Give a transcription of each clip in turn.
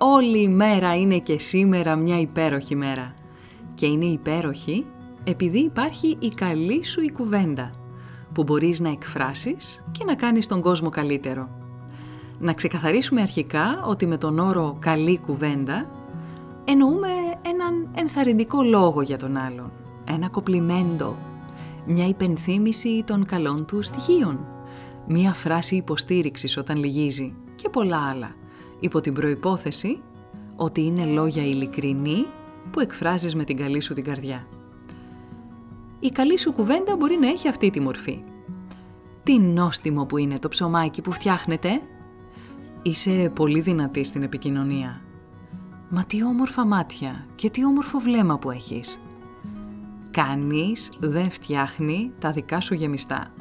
Όλη η μέρα είναι και σήμερα μια υπέροχη μέρα. Και είναι υπέροχη επειδή υπάρχει η καλή σου η κουβέντα που μπορείς να εκφράσεις και να κάνεις τον κόσμο καλύτερο. Να ξεκαθαρίσουμε αρχικά ότι με τον όρο «καλή κουβέντα» εννοούμε έναν ενθαρρυντικό λόγο για τον άλλον, ένα κοπλιμέντο, μια υπενθύμηση των καλών του στοιχείων, μία φράση υποστήριξης όταν λυγίζει και πολλά άλλα, υπό την προϋπόθεση ότι είναι λόγια ειλικρινή που εκφράζεις με την καλή σου την καρδιά. Η καλή σου κουβέντα μπορεί να έχει αυτή τη μορφή. Τι νόστιμο που είναι το ψωμάκι που φτιάχνετε. Είσαι πολύ δυνατή στην επικοινωνία. Μα τι όμορφα μάτια και τι όμορφο βλέμμα που έχεις. Κανείς δεν φτιάχνει τα δικά σου γεμιστά.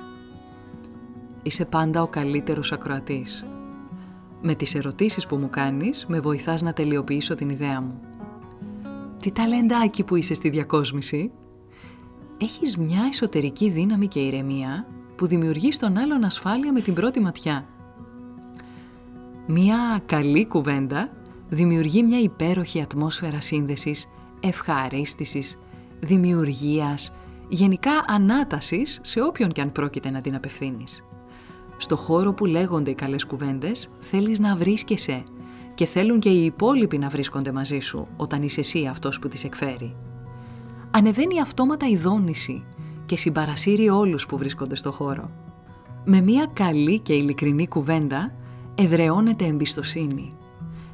Είσαι πάντα ο καλύτερος ακροατής. Με τις ερωτήσεις που μου κάνεις, με βοηθάς να τελειοποιήσω την ιδέα μου. Τι ταλεντάκι που είσαι στη διακόσμηση. Έχεις μια εσωτερική δύναμη και ηρεμία που δημιουργεί στον άλλον ασφάλεια με την πρώτη ματιά. Μια καλή κουβέντα δημιουργεί μια υπέροχη ατμόσφαιρα σύνδεσης, ευχαρίστησης, δημιουργίας, γενικά ανάτασης σε όποιον και αν πρόκειται να την απευθύνεις. Στο χώρο που λέγονται οι καλές κουβέντες θέλεις να βρίσκεσαι και θέλουν και οι υπόλοιποι να βρίσκονται μαζί σου όταν είσαι εσύ αυτός που τις εκφέρει. Ανεβαίνει αυτόματα η δόνηση και συμπαρασύρει όλους που βρίσκονται στο χώρο. Με μια καλή και ειλικρινή κουβέντα εδραιώνεται εμπιστοσύνη.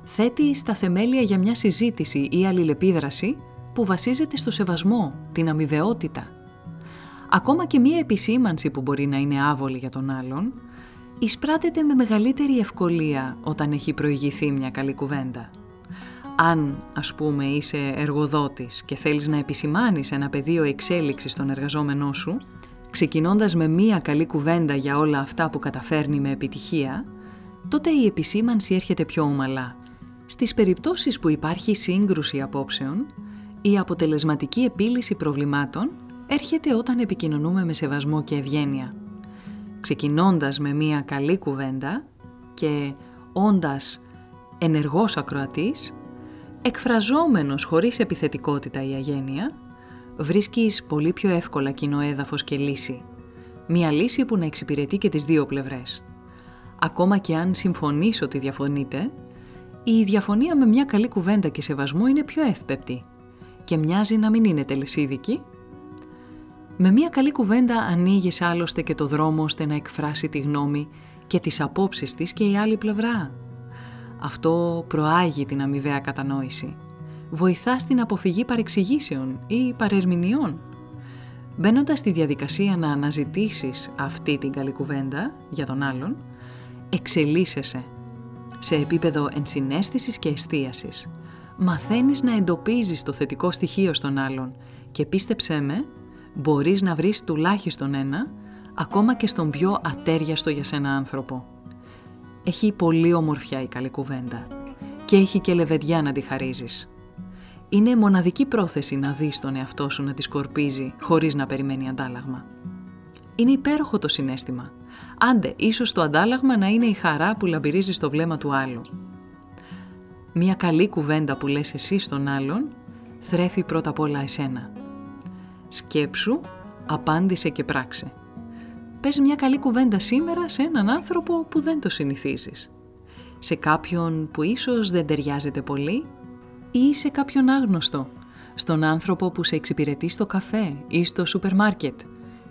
Θέτει στα θεμέλια για μια συζήτηση ή αλληλεπίδραση που βασίζεται στο σεβασμό, την αμοιβαιότητα. Ακόμα και μία επισήμανση που μπορεί να είναι άβολη για τον άλλον, εισπράτεται με μεγαλύτερη ευκολία όταν έχει προηγηθεί μια καλή κουβέντα. Αν, ας πούμε, είσαι εργοδότης και θέλεις να επισημάνεις ένα πεδίο εξέλιξης στον εργαζόμενό σου, ξεκινώντας με μία καλή κουβέντα για όλα αυτά που καταφέρνει με επιτυχία, τότε η επισήμανση έρχεται πιο ομαλά. Στις περιπτώσεις που υπάρχει σύγκρουση απόψεων, η αποτελεσματική επίλυση προβλημάτων έρχεται όταν επικοινωνούμε με σεβασμό και ευγένεια ξεκινώντας με μία καλή κουβέντα και όντας ενεργός ακροατής, εκφραζόμενος χωρίς επιθετικότητα ή αγένεια, βρίσκεις πολύ πιο εύκολα κοινό έδαφος και λύση. Μία λύση που να εξυπηρετεί και τις δύο πλευρές. Ακόμα και αν συμφωνείς ότι διαφωνείτε, η διαφωνία με μια καλή κουβέντα και σεβασμό είναι πιο εύπεπτη και μοιάζει να μην είναι τελεσίδικη, με μια καλή κουβέντα ανοίγεις άλλωστε και το δρόμο ώστε να εκφράσει τη γνώμη και τις απόψεις της και η άλλη πλευρά. Αυτό προάγει την αμοιβαία κατανόηση. Βοηθά στην αποφυγή παρεξηγήσεων ή παρερμηνιών. Μπαίνοντας στη διαδικασία να αναζητήσεις αυτή την καλή κουβέντα για τον άλλον, εξελίσσεσαι σε επίπεδο ενσυναίσθησης και εστίασης. Μαθαίνεις να εντοπίζεις το θετικό στοιχείο στον άλλον και πίστεψέ με, μπορείς να βρεις τουλάχιστον ένα, ακόμα και στον πιο ατέριαστο για σένα άνθρωπο. Έχει πολύ ομορφιά η καλή κουβέντα και έχει και λεβεδιά να τη χαρίζεις. Είναι μοναδική πρόθεση να δεις τον εαυτό σου να τη σκορπίζει χωρίς να περιμένει αντάλλαγμα. Είναι υπέροχο το συνέστημα. Άντε, ίσως το αντάλλαγμα να είναι η χαρά που λαμπυρίζεις στο βλέμμα του άλλου. Μία καλή κουβέντα που λες εσύ στον άλλον θρέφει πρώτα απ' όλα εσένα. Σκέψου, απάντησε και πράξε. Πες μια καλή κουβέντα σήμερα σε έναν άνθρωπο που δεν το συνηθίζεις. Σε κάποιον που ίσως δεν ταιριάζεται πολύ ή σε κάποιον άγνωστο, στον άνθρωπο που σε εξυπηρετεί στο καφέ ή στο σούπερ μάρκετ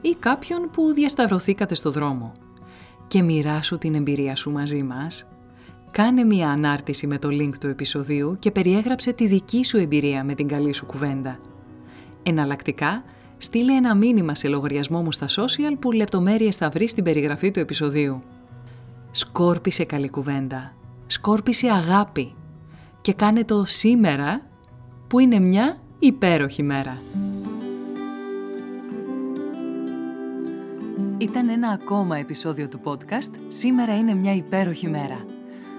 ή κάποιον που διασταυρωθήκατε στο δρόμο. Και μοιράσου την εμπειρία σου μαζί μας. Κάνε μία ανάρτηση με το link του επεισοδίου και περιέγραψε τη δική σου εμπειρία με την καλή σου κουβέντα. Εναλλακτικά, στείλε ένα μήνυμα σε λογαριασμό μου στα social που λεπτομέρειες θα βρεις στην περιγραφή του επεισοδίου. Σκόρπισε καλή κουβέντα. Σκόρπισε αγάπη. Και κάνε το σήμερα που είναι μια υπέροχη μέρα. Ήταν ένα ακόμα επεισόδιο του podcast «Σήμερα είναι μια υπέροχη μέρα».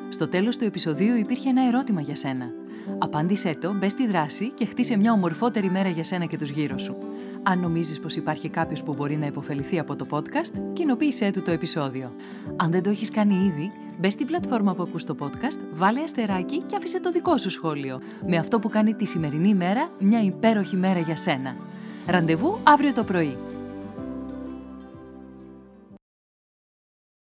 Στο τέλος του επεισοδίου υπήρχε ένα ερώτημα για σένα. Απάντησέ το, μπες στη δράση και χτίσε μια ομορφότερη μέρα για σένα και τους γύρω σου. Αν νομίζεις πως υπάρχει κάποιος που μπορεί να υποφεληθεί από το podcast, κοινοποίησέ του το επεισόδιο. Αν δεν το έχεις κάνει ήδη, μπες στην πλατφόρμα που ακούς το podcast, βάλε αστεράκι και άφησε το δικό σου σχόλιο. Με αυτό που κάνει τη σημερινή μέρα μια υπέροχη μέρα για σένα. Ραντεβού αύριο το πρωί.